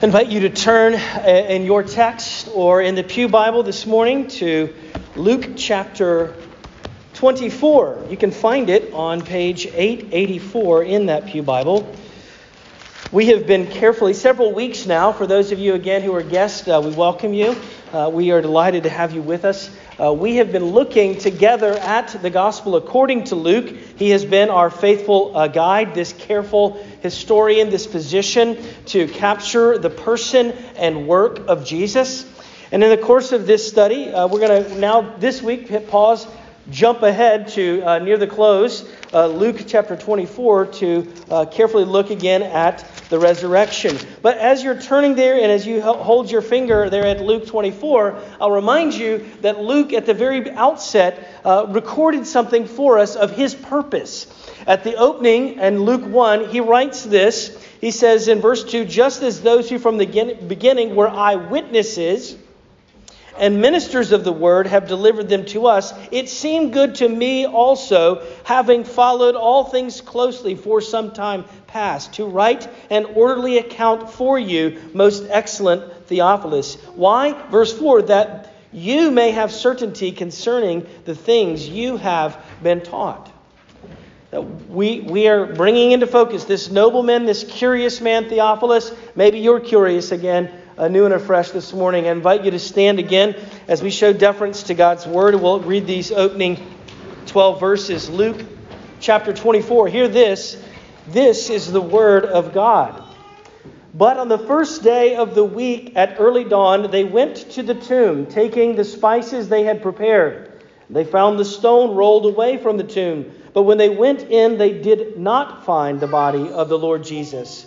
invite you to turn uh, in your text or in the Pew Bible this morning to Luke chapter 24. You can find it on page 884 in that Pew Bible. We have been carefully, several weeks now, for those of you again who are guests, uh, we welcome you. Uh, we are delighted to have you with us. Uh, we have been looking together at the gospel according to Luke. He has been our faithful uh, guide, this careful historian, this physician to capture the person and work of Jesus. And in the course of this study, uh, we're going to now this week hit pause, jump ahead to uh, near the close, uh, Luke chapter 24, to carefully look again at the resurrection. But as you're turning there and as you hold your finger there at Luke 24, I'll remind you that Luke, at the very outset, uh, recorded something for us of his purpose. At the opening in Luke 1, he writes this. He says in verse 2 just as those who from the beginning were eyewitnesses, and ministers of the word have delivered them to us, it seemed good to me also, having followed all things closely for some time past, to write an orderly account for you, most excellent Theophilus. Why? Verse 4 that you may have certainty concerning the things you have been taught. We, we are bringing into focus this nobleman, this curious man, Theophilus. Maybe you're curious again anew and afresh this morning. I invite you to stand again as we show deference to God's word. We'll read these opening 12 verses. Luke chapter 24. Hear this. This is the word of God. But on the first day of the week at early dawn, they went to the tomb, taking the spices they had prepared. They found the stone rolled away from the tomb. But when they went in, they did not find the body of the Lord Jesus.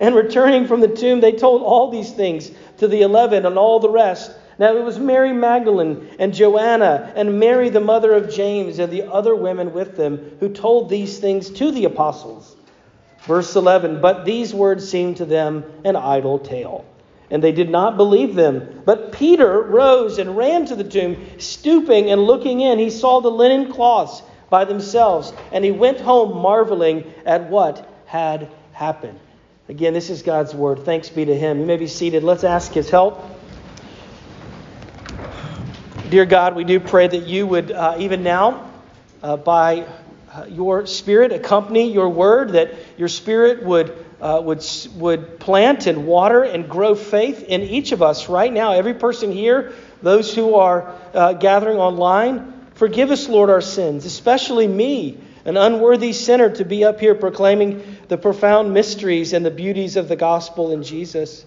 and returning from the tomb, they told all these things to the eleven and all the rest. Now it was Mary Magdalene and Joanna and Mary, the mother of James, and the other women with them who told these things to the apostles. Verse 11 But these words seemed to them an idle tale, and they did not believe them. But Peter rose and ran to the tomb, stooping and looking in. He saw the linen cloths by themselves, and he went home marveling at what had happened. Again, this is God's word. Thanks be to Him. You may be seated. Let's ask His help. Dear God, we do pray that you would, uh, even now, uh, by uh, your Spirit, accompany your word, that your Spirit would, uh, would, would plant and water and grow faith in each of us right now. Every person here, those who are uh, gathering online, forgive us, Lord, our sins, especially me an unworthy sinner to be up here proclaiming the profound mysteries and the beauties of the gospel in Jesus.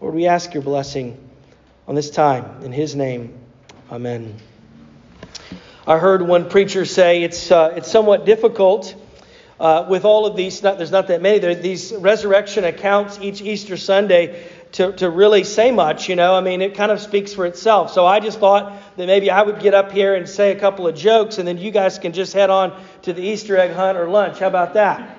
Lord, we ask your blessing on this time. In his name, amen. I heard one preacher say it's, uh, it's somewhat difficult uh, with all of these, not, there's not that many, there, these resurrection accounts each Easter Sunday to, to really say much, you know. I mean, it kind of speaks for itself. So I just thought that maybe I would get up here and say a couple of jokes, and then you guys can just head on to the Easter egg hunt or lunch. How about that?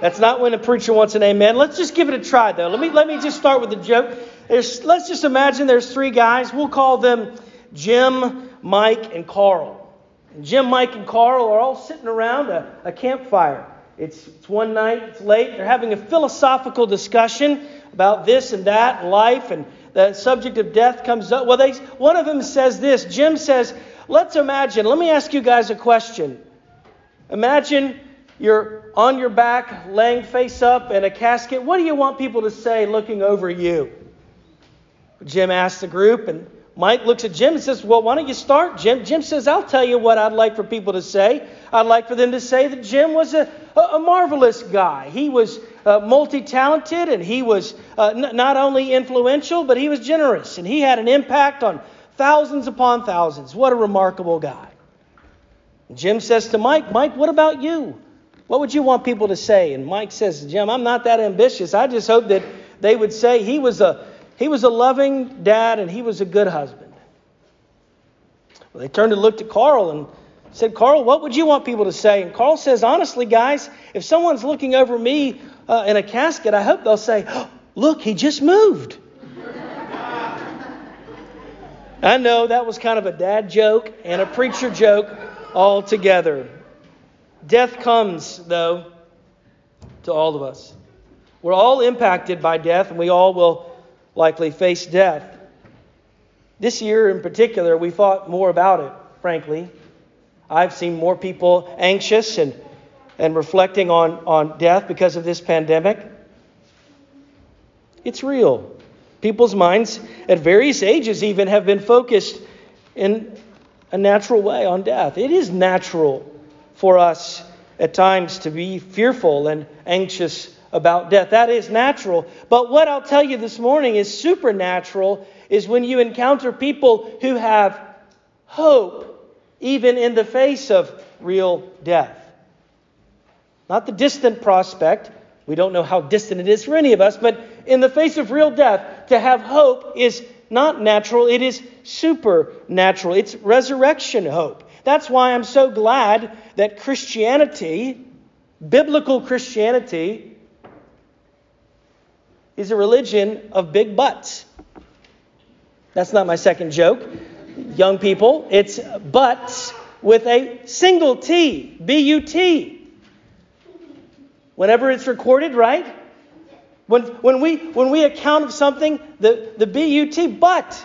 That's not when a preacher wants an amen. Let's just give it a try, though. Let me, let me just start with a joke. There's, let's just imagine there's three guys. We'll call them Jim, Mike, and Carl. And Jim, Mike, and Carl are all sitting around a, a campfire. It's, it's one night, it's late. They're having a philosophical discussion about this and that, life, and the subject of death comes up. Well, they, one of them says this. Jim says, Let's imagine, let me ask you guys a question. Imagine you're on your back, laying face up in a casket. What do you want people to say looking over you? Jim asks the group, and Mike looks at Jim and says, Well, why don't you start, Jim? Jim says, I'll tell you what I'd like for people to say. I'd like for them to say that Jim was a, a marvelous guy. He was uh, multi talented and he was uh, n- not only influential, but he was generous and he had an impact on thousands upon thousands. What a remarkable guy. Jim says to Mike, Mike, what about you? What would you want people to say? And Mike says, Jim, I'm not that ambitious. I just hope that they would say he was a, he was a loving dad and he was a good husband. Well, they turned and looked at Carl and said, Carl, what would you want people to say? And Carl says, honestly, guys, if someone's looking over me uh, in a casket, I hope they'll say, oh, look, he just moved. I know that was kind of a dad joke and a preacher joke all together. Death comes, though, to all of us. We're all impacted by death, and we all will likely face death. This year in particular, we thought more about it, frankly. I've seen more people anxious and, and reflecting on, on death because of this pandemic. It's real. People's minds at various ages even have been focused in a natural way on death. It is natural for us at times to be fearful and anxious about death. That is natural. But what I'll tell you this morning is supernatural is when you encounter people who have hope even in the face of real death. Not the distant prospect. We don't know how distant it is for any of us, but in the face of real death, to have hope is not natural, it is supernatural. It's resurrection hope. That's why I'm so glad that Christianity, biblical Christianity, is a religion of big butts. That's not my second joke. Young people, it's butts with a single T, B U T. Whenever it's recorded, right? When, when, we, when we account of something, the, the BUT, but,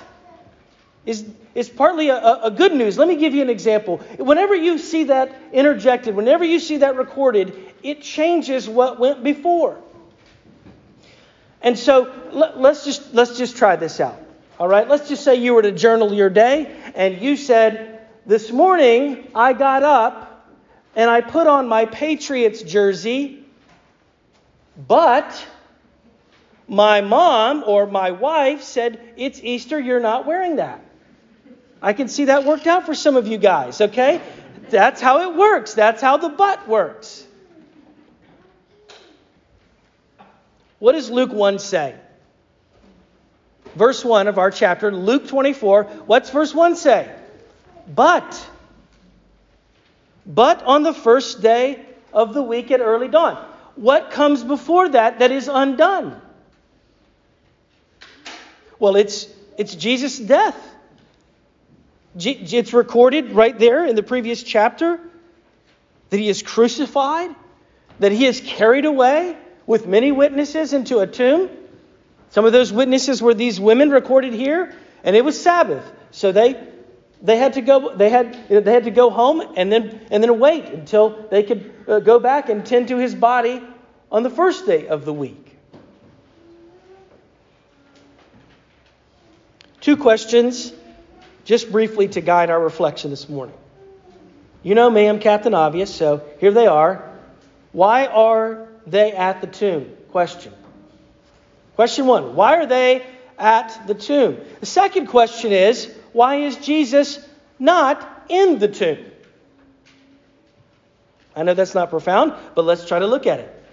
is, is partly a, a good news. Let me give you an example. Whenever you see that interjected, whenever you see that recorded, it changes what went before. And so let, let's, just, let's just try this out. All right, let's just say you were to journal your day and you said, This morning I got up and I put on my Patriots jersey, but my mom or my wife said, It's Easter, you're not wearing that. I can see that worked out for some of you guys, okay? That's how it works. That's how the butt works. What does Luke 1 say? Verse 1 of our chapter, Luke 24. What's verse 1 say? But, but on the first day of the week at early dawn. What comes before that that is undone? Well, it's, it's Jesus' death. It's recorded right there in the previous chapter that he is crucified, that he is carried away with many witnesses into a tomb. Some of those witnesses were these women recorded here, and it was Sabbath. So they they had to go they had they had to go home and then and then wait until they could uh, go back and tend to his body on the first day of the week. Two questions, just briefly to guide our reflection this morning. You know me, I'm Captain Obvious, so here they are. Why are they at the tomb? Question. Question one Why are they at the tomb? The second question is Why is Jesus not in the tomb? I know that's not profound, but let's try to look at it.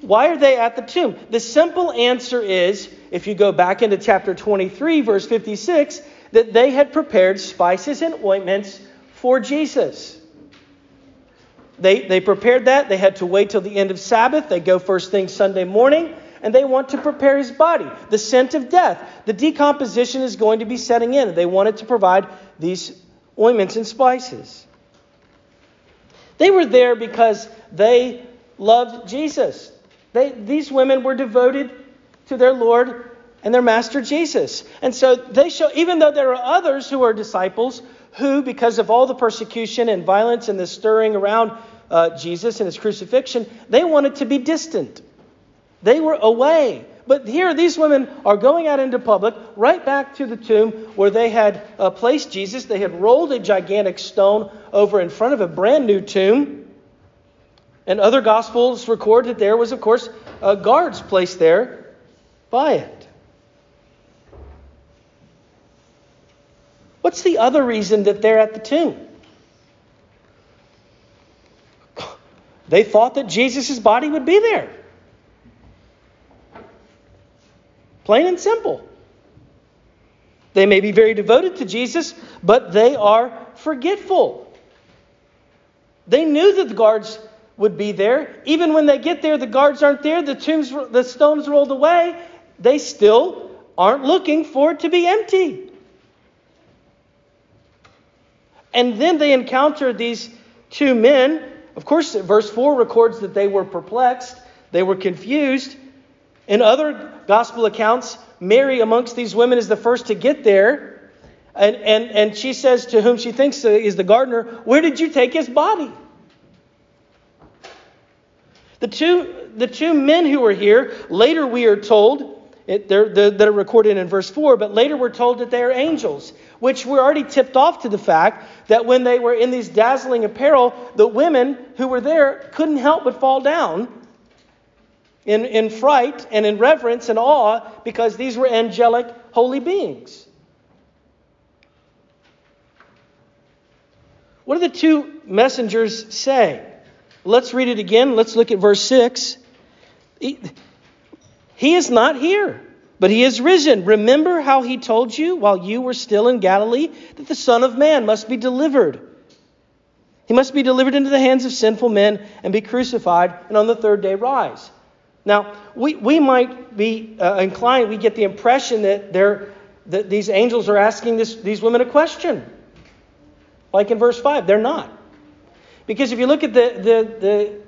Why are they at the tomb? The simple answer is, if you go back into chapter 23, verse 56, that they had prepared spices and ointments for Jesus. They, they prepared that. They had to wait till the end of Sabbath. They go first thing Sunday morning, and they want to prepare his body. The scent of death. The decomposition is going to be setting in. They wanted to provide these ointments and spices. They were there because they loved Jesus. They, these women were devoted to their Lord and their Master Jesus. And so they show, even though there are others who are disciples who, because of all the persecution and violence and the stirring around uh, Jesus and his crucifixion, they wanted to be distant. They were away. But here, these women are going out into public, right back to the tomb where they had uh, placed Jesus. They had rolled a gigantic stone over in front of a brand new tomb. And other Gospels record that there was, of course, uh, guards placed there by it. What's the other reason that they're at the tomb? They thought that Jesus' body would be there. Plain and simple. They may be very devoted to Jesus, but they are forgetful. They knew that the guards would be there. Even when they get there, the guards aren't there, the tombs, the stones rolled away. They still aren't looking for it to be empty. And then they encounter these two men. Of course, verse 4 records that they were perplexed, they were confused. In other gospel accounts, Mary, amongst these women, is the first to get there. And, and, and she says to whom she thinks is the gardener, Where did you take his body? The two, the two men who were here, later we are told, it, they're, they're, they're recorded in verse 4, but later we're told that they are angels, which we're already tipped off to the fact that when they were in these dazzling apparel, the women who were there couldn't help but fall down in, in fright and in reverence and awe because these were angelic holy beings. What do the two messengers say? Let's read it again. Let's look at verse 6. He, he is not here, but he is risen. Remember how he told you while you were still in Galilee that the Son of Man must be delivered. He must be delivered into the hands of sinful men and be crucified, and on the third day rise. Now, we, we might be uh, inclined, we get the impression that, they're, that these angels are asking this, these women a question. Like in verse 5, they're not. Because if you look at the, the, the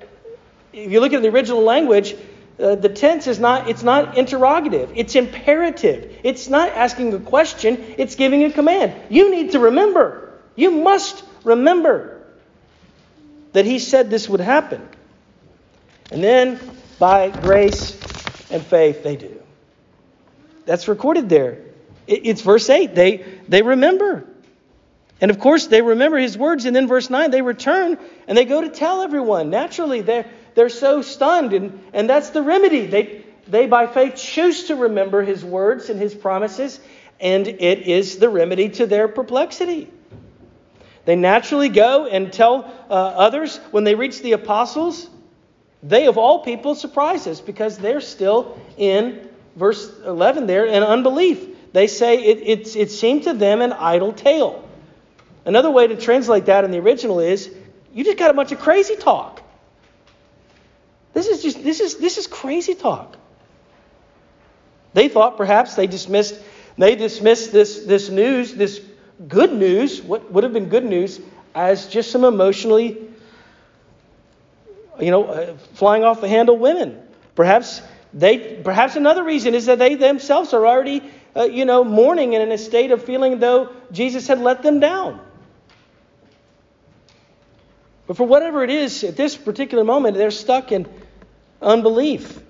if you look at the original language, uh, the tense is not it's not interrogative. It's imperative. It's not asking a question. It's giving a command. You need to remember. You must remember that he said this would happen. And then by grace and faith they do that's recorded there it's verse 8 they they remember and of course, they remember his words. And then, verse 9, they return and they go to tell everyone. Naturally, they're, they're so stunned. And, and that's the remedy. They, they, by faith, choose to remember his words and his promises. And it is the remedy to their perplexity. They naturally go and tell uh, others when they reach the apostles. They, of all people, surprise us because they're still in verse 11 there in unbelief. They say it, it, it seemed to them an idle tale. Another way to translate that in the original is you just got a bunch of crazy talk. This is just this is this is crazy talk. They thought perhaps they dismissed they dismissed this this news, this good news, what would have been good news, as just some emotionally, you know, uh, flying off the handle women. Perhaps they perhaps another reason is that they themselves are already, uh, you know, mourning and in a state of feeling though Jesus had let them down. But for whatever it is, at this particular moment, they're stuck in unbelief.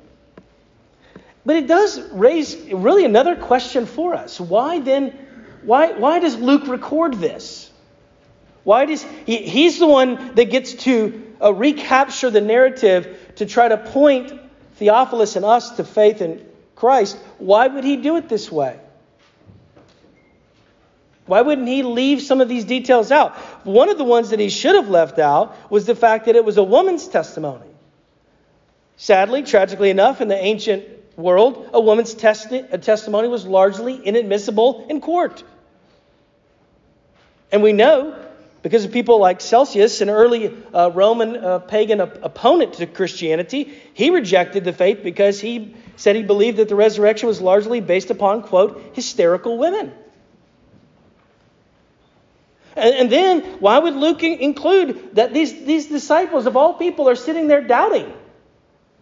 But it does raise really another question for us. Why then, why, why does Luke record this? Why does he, he's the one that gets to uh, recapture the narrative to try to point Theophilus and us to faith in Christ? Why would he do it this way? Why wouldn't he leave some of these details out? One of the ones that he should have left out was the fact that it was a woman's testimony. Sadly, tragically enough, in the ancient world, a woman's testi- a testimony was largely inadmissible in court. And we know, because of people like Celsus, an early uh, Roman uh, pagan op- opponent to Christianity, he rejected the faith because he said he believed that the resurrection was largely based upon, quote, hysterical women. And, and then, why would Luke include that these, these disciples of all people are sitting there doubting?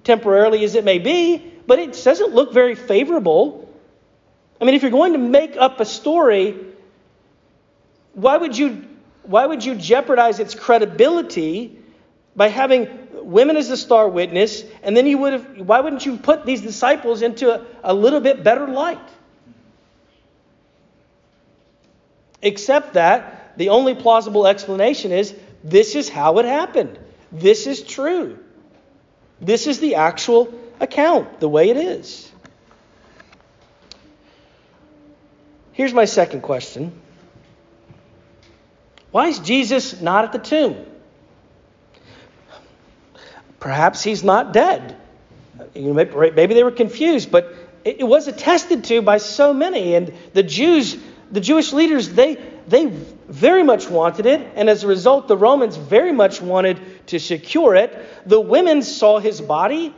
Temporarily as it may be, but it doesn't look very favorable. I mean, if you're going to make up a story, why would you, why would you jeopardize its credibility by having women as the star witness, and then you would have, why wouldn't you put these disciples into a, a little bit better light? Except that the only plausible explanation is this is how it happened. This is true. This is the actual account, the way it is. Here's my second question Why is Jesus not at the tomb? Perhaps he's not dead. Maybe they were confused, but it, was attested to by so many. And the Jews, the Jewish leaders, they, they very much wanted it. And as a result, the Romans very much wanted to secure it. The women saw his body.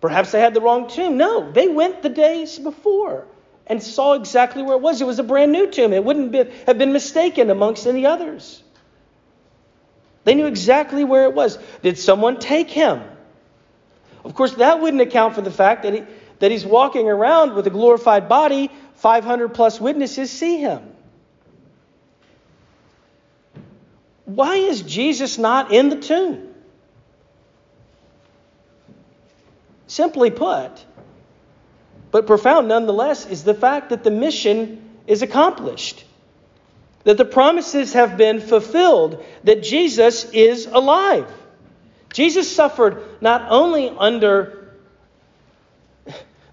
Perhaps they had the wrong tomb. No, they went the days before and saw exactly where it was. It was a brand new tomb. It wouldn't be, have been mistaken amongst any others. They knew exactly where it was. Did someone take him? Of course, that wouldn't account for the fact that, he, that he's walking around with a glorified body. 500 plus witnesses see him. Why is Jesus not in the tomb? Simply put, but profound nonetheless, is the fact that the mission is accomplished, that the promises have been fulfilled, that Jesus is alive. Jesus suffered not only under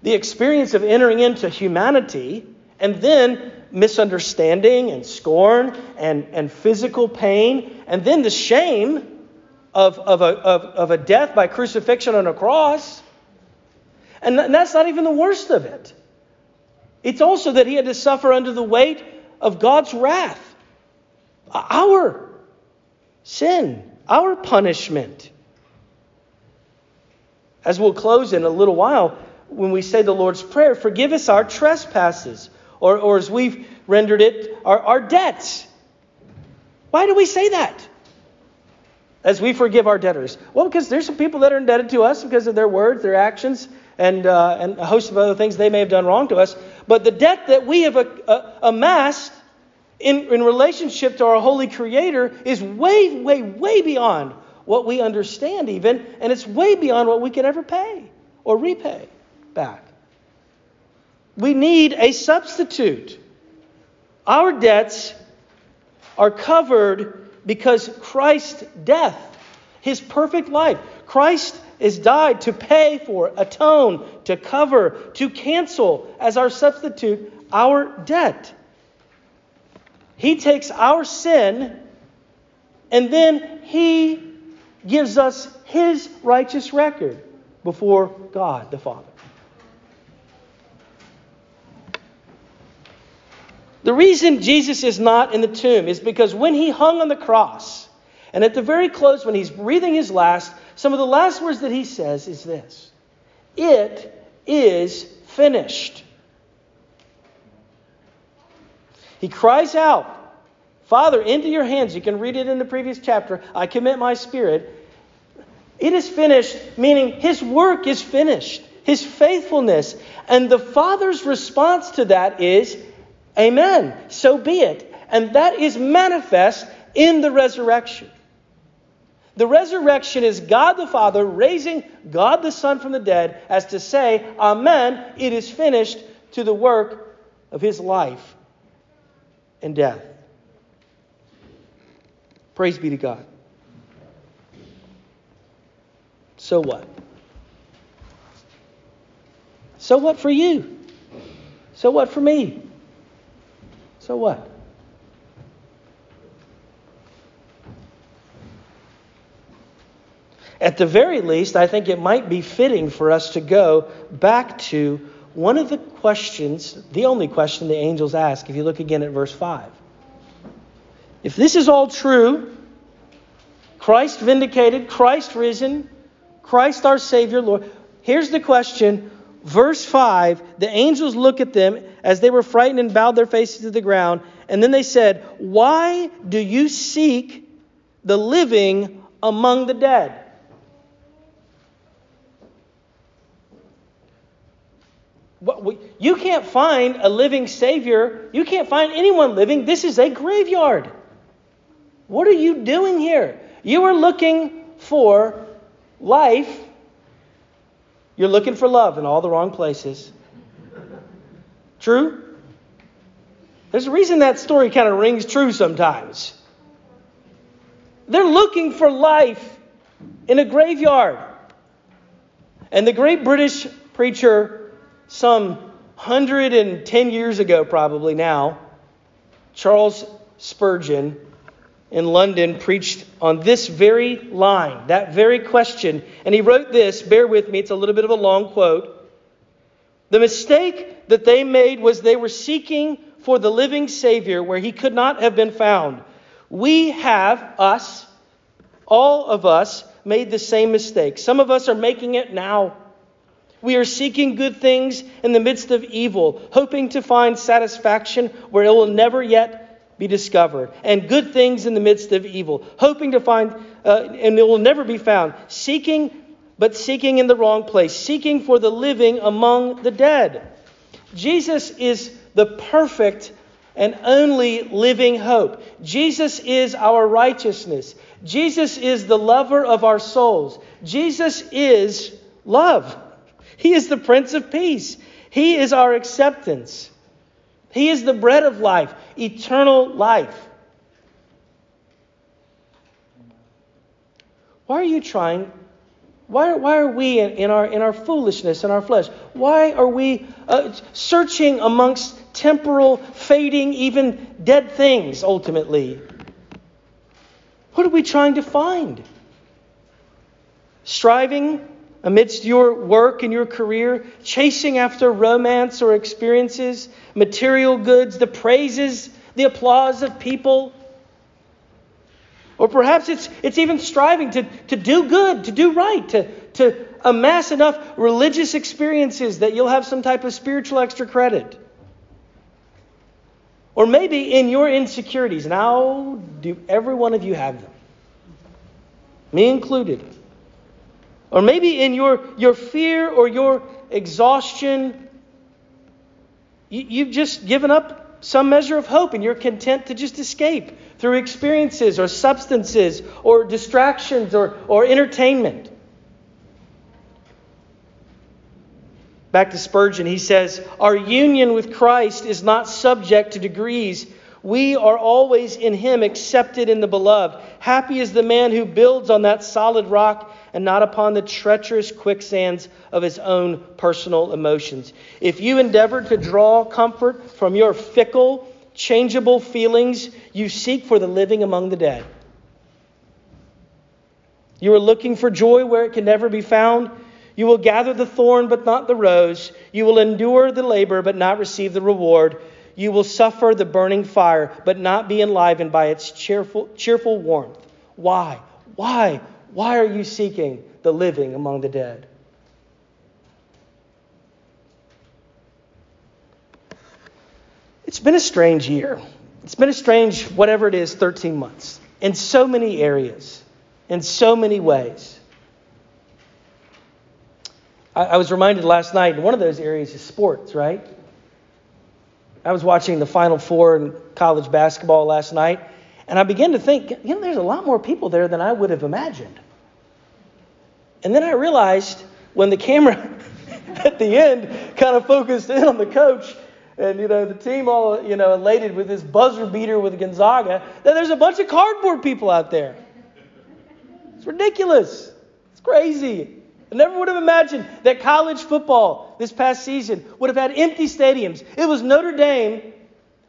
the experience of entering into humanity and then misunderstanding and scorn and, and physical pain, and then the shame of, of, a, of, of a death by crucifixion on a cross. And that's not even the worst of it. It's also that he had to suffer under the weight of God's wrath, our sin, our punishment. As we'll close in a little while, when we say the Lord's Prayer, forgive us our trespasses, or, or as we've rendered it, our, our debts. Why do we say that? As we forgive our debtors. Well, because there's some people that are indebted to us because of their words, their actions, and, uh, and a host of other things they may have done wrong to us. But the debt that we have uh, uh, amassed in, in relationship to our holy Creator is way, way, way beyond what we understand, even, and it's way beyond what we could ever pay or repay back. We need a substitute. Our debts are covered because Christ's death, his perfect life, Christ is died to pay for, atone, to cover, to cancel as our substitute our debt. He takes our sin and then he gives us his righteous record before God the Father. The reason Jesus is not in the tomb is because when he hung on the cross, and at the very close, when he's breathing his last, some of the last words that he says is this It is finished. He cries out, Father, into your hands. You can read it in the previous chapter. I commit my spirit. It is finished, meaning his work is finished, his faithfulness. And the Father's response to that is, Amen. So be it. And that is manifest in the resurrection. The resurrection is God the Father raising God the Son from the dead as to say, Amen, it is finished to the work of his life and death. Praise be to God. So what? So what for you? So what for me? So what? At the very least, I think it might be fitting for us to go back to one of the questions, the only question the angels ask, if you look again at verse 5. If this is all true, Christ vindicated, Christ risen, Christ our Savior, Lord, here's the question. Verse 5 the angels look at them as they were frightened and bowed their faces to the ground. And then they said, Why do you seek the living among the dead? You can't find a living Savior. You can't find anyone living. This is a graveyard. What are you doing here? You are looking for life. You're looking for love in all the wrong places. True? There's a reason that story kind of rings true sometimes. They're looking for life in a graveyard. And the great British preacher some 110 years ago, probably now, Charles Spurgeon in London preached on this very line, that very question. And he wrote this, bear with me, it's a little bit of a long quote. The mistake that they made was they were seeking for the living Savior where he could not have been found. We have, us, all of us, made the same mistake. Some of us are making it now. We are seeking good things in the midst of evil, hoping to find satisfaction where it will never yet be discovered, and good things in the midst of evil, hoping to find, uh, and it will never be found, seeking, but seeking in the wrong place, seeking for the living among the dead. Jesus is the perfect and only living hope. Jesus is our righteousness. Jesus is the lover of our souls. Jesus is love. He is the Prince of Peace. He is our acceptance. He is the bread of life, eternal life. Why are you trying? Why, why are we in, in our, in our foolishness, in our flesh? Why are we uh, searching amongst temporal, fading, even dead things ultimately? What are we trying to find? Striving amidst your work and your career, chasing after romance or experiences, material goods, the praises, the applause of people. Or perhaps it's, it's even striving to, to do good, to do right, to, to amass enough religious experiences that you'll have some type of spiritual extra credit. Or maybe in your insecurities, and how do every one of you have them? Me included. Or maybe in your, your fear or your exhaustion, you, you've just given up some measure of hope and you're content to just escape through experiences or substances or distractions or, or entertainment. Back to Spurgeon, he says, Our union with Christ is not subject to degrees. We are always in Him, accepted in the beloved. Happy is the man who builds on that solid rock and not upon the treacherous quicksands of his own personal emotions. If you endeavor to draw comfort from your fickle, changeable feelings, you seek for the living among the dead. You are looking for joy where it can never be found. You will gather the thorn, but not the rose. You will endure the labor, but not receive the reward. You will suffer the burning fire, but not be enlivened by its cheerful, cheerful warmth. Why? Why? Why are you seeking the living among the dead? It's been a strange year. It's been a strange, whatever it is, 13 months in so many areas, in so many ways. I, I was reminded last night, in one of those areas is sports, right? I was watching the Final Four in college basketball last night, and I began to think, you know, there's a lot more people there than I would have imagined. And then I realized when the camera at the end kind of focused in on the coach and you know the team all you know elated with this buzzer beater with Gonzaga, that there's a bunch of cardboard people out there. It's ridiculous. It's crazy. I never would have imagined that college football this past season would have had empty stadiums. It was Notre Dame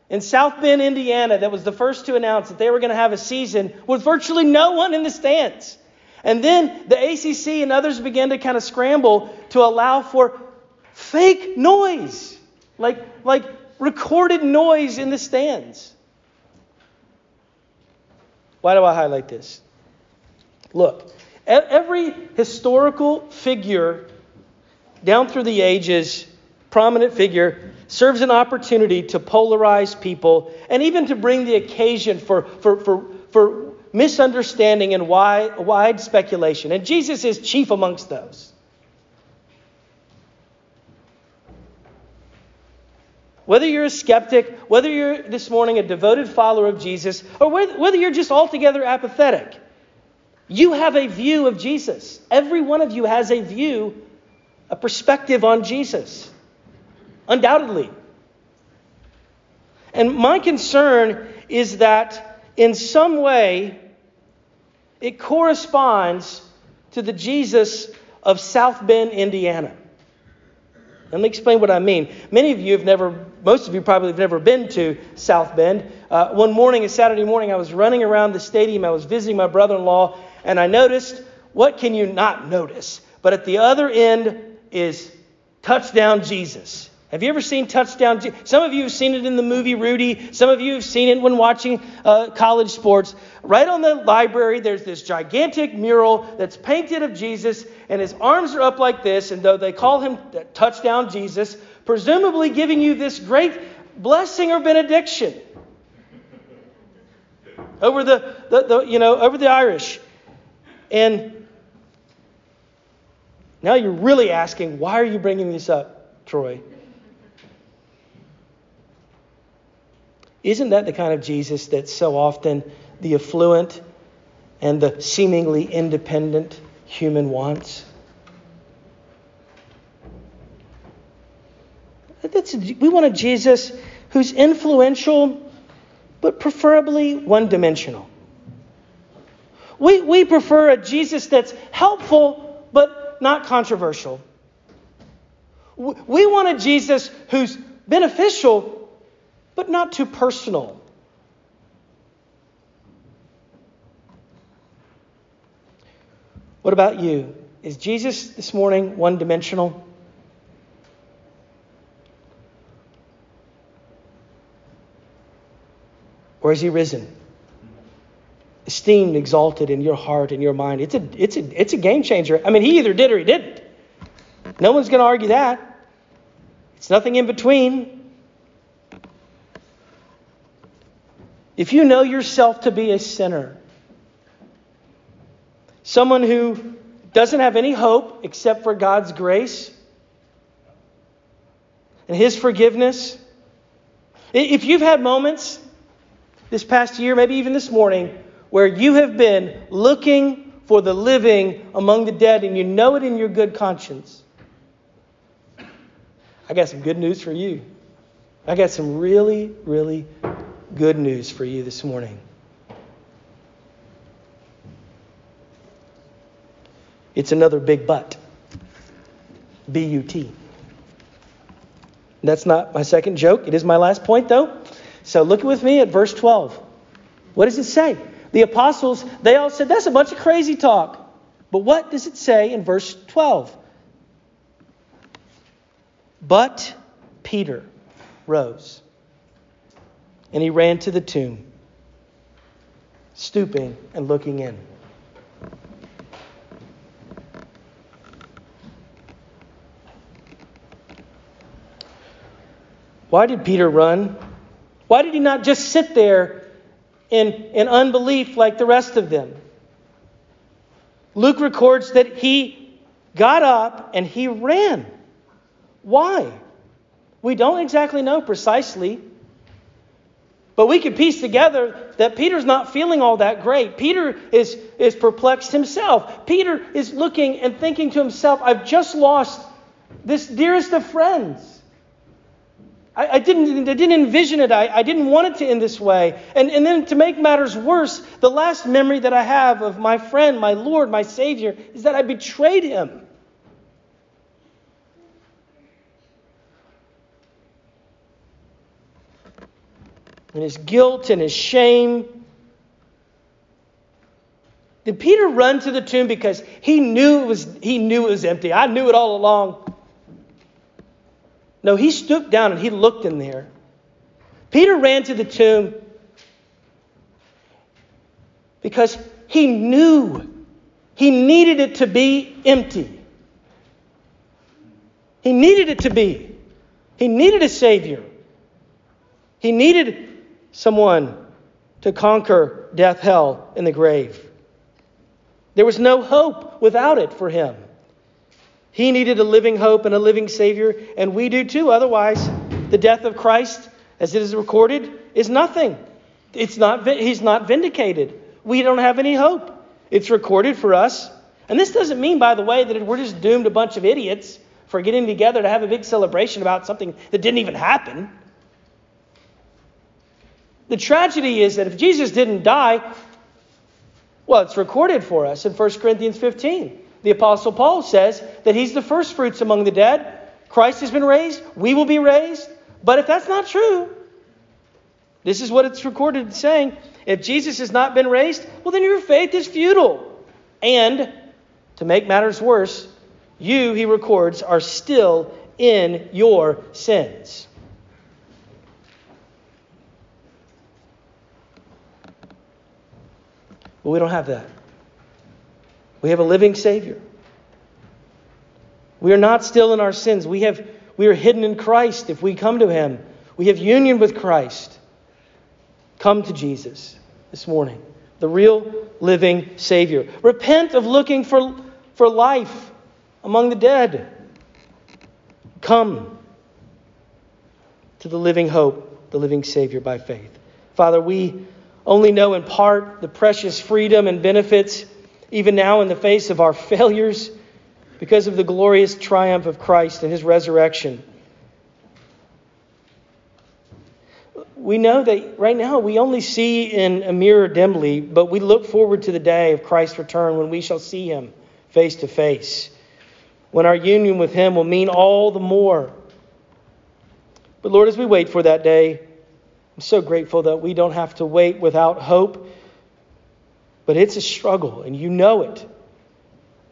in South Bend, Indiana, that was the first to announce that they were going to have a season with virtually no one in the stands. And then the ACC and others began to kind of scramble to allow for fake noise, like, like recorded noise in the stands. Why do I highlight this? Look, every historical figure down through the ages, prominent figure, serves an opportunity to polarize people and even to bring the occasion for, for, for, for misunderstanding and wide, wide speculation. And Jesus is chief amongst those. Whether you're a skeptic, whether you're this morning a devoted follower of Jesus, or whether you're just altogether apathetic, you have a view of Jesus. Every one of you has a view, a perspective on Jesus. Undoubtedly. And my concern is that in some way, it corresponds to the Jesus of South Bend, Indiana. Let me explain what I mean. Many of you have never, most of you probably have never been to South Bend. Uh, one morning, a Saturday morning, I was running around the stadium. I was visiting my brother in law, and I noticed what can you not notice? But at the other end is Touchdown Jesus. Have you ever seen Touchdown? Jesus? Some of you have seen it in the movie Rudy. Some of you have seen it when watching uh, college sports. Right on the library, there's this gigantic mural that's painted of Jesus, and his arms are up like this. And though they call him Touchdown Jesus, presumably giving you this great blessing or benediction over the, the, the you know over the Irish. And now you're really asking, why are you bringing this up, Troy? Isn't that the kind of Jesus that so often the affluent and the seemingly independent human wants? That's, we want a Jesus who's influential, but preferably one dimensional. We, we prefer a Jesus that's helpful, but not controversial. We want a Jesus who's beneficial, but not too personal. What about you? Is Jesus this morning one dimensional? Or is he risen? Esteemed, exalted in your heart and your mind. It's a, it's, a, it's a game changer. I mean, he either did or he didn't. No one's going to argue that. It's nothing in between. If you know yourself to be a sinner, someone who doesn't have any hope except for God's grace and His forgiveness, if you've had moments this past year, maybe even this morning, where you have been looking for the living among the dead and you know it in your good conscience, I got some good news for you. I got some really, really good news for you this morning. It's another big but. B U T. That's not my second joke. It is my last point, though. So look with me at verse 12. What does it say? The apostles, they all said, that's a bunch of crazy talk. But what does it say in verse 12? But Peter rose and he ran to the tomb, stooping and looking in. Why did Peter run? Why did he not just sit there in, in unbelief like the rest of them? Luke records that he got up and he ran. Why? We don't exactly know precisely. But we can piece together that Peter's not feeling all that great. Peter is, is perplexed himself. Peter is looking and thinking to himself, I've just lost this dearest of friends. I, I didn't, I didn't envision it. I, I didn't want it to end this way. And, and then to make matters worse, the last memory that I have of my friend, my Lord, my Savior, is that I betrayed him. and his guilt and his shame. Did Peter run to the tomb because he knew it was he knew it was empty? I knew it all along. No, he stooped down and he looked in there. Peter ran to the tomb because he knew he needed it to be empty. He needed it to be. He needed a Savior. He needed someone to conquer death, hell, and the grave. There was no hope without it for him. He needed a living hope and a living Savior, and we do too. Otherwise, the death of Christ, as it is recorded, is nothing. It's not, he's not vindicated. We don't have any hope. It's recorded for us. And this doesn't mean, by the way, that we're just doomed a bunch of idiots for getting together to have a big celebration about something that didn't even happen. The tragedy is that if Jesus didn't die, well, it's recorded for us in 1 Corinthians 15. The Apostle Paul says that he's the first fruits among the dead. Christ has been raised. We will be raised. But if that's not true, this is what it's recorded saying. If Jesus has not been raised, well, then your faith is futile. And to make matters worse, you, he records, are still in your sins. But we don't have that. We have a living Savior. We are not still in our sins. We, have, we are hidden in Christ if we come to Him. We have union with Christ. Come to Jesus this morning, the real living Savior. Repent of looking for, for life among the dead. Come to the living hope, the living Savior by faith. Father, we only know in part the precious freedom and benefits, even now in the face of our failures, because of the glorious triumph of Christ and his resurrection. We know that right now we only see in a mirror dimly, but we look forward to the day of Christ's return when we shall see him face to face, when our union with him will mean all the more. But Lord, as we wait for that day, I'm so grateful that we don't have to wait without hope. But it's a struggle, and you know it.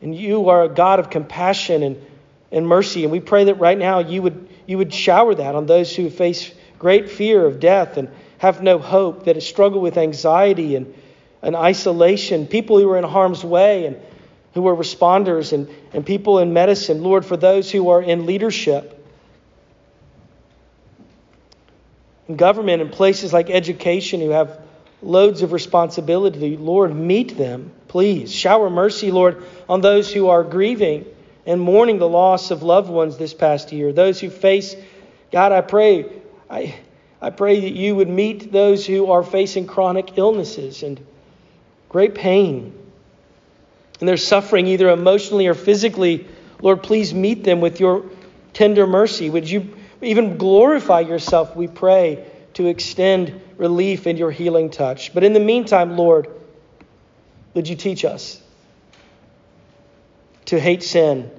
And you are a God of compassion and, and mercy. And we pray that right now you would, you would shower that on those who face great fear of death and have no hope, that struggle with anxiety and, and isolation, people who are in harm's way and who are responders, and, and people in medicine. Lord, for those who are in leadership, in government and places like education who have loads of responsibility. Lord, meet them, please. Shower mercy, Lord, on those who are grieving and mourning the loss of loved ones this past year. Those who face, God, I pray, I, I pray that you would meet those who are facing chronic illnesses and great pain. And they're suffering either emotionally or physically. Lord, please meet them with your tender mercy. Would you even glorify yourself, we pray, to extend relief and your healing touch. But in the meantime, Lord, would you teach us to hate sin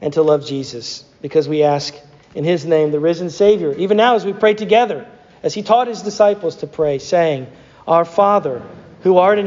and to love Jesus? Because we ask in his name, the risen Savior, even now as we pray together, as he taught his disciples to pray, saying, Our Father, who art in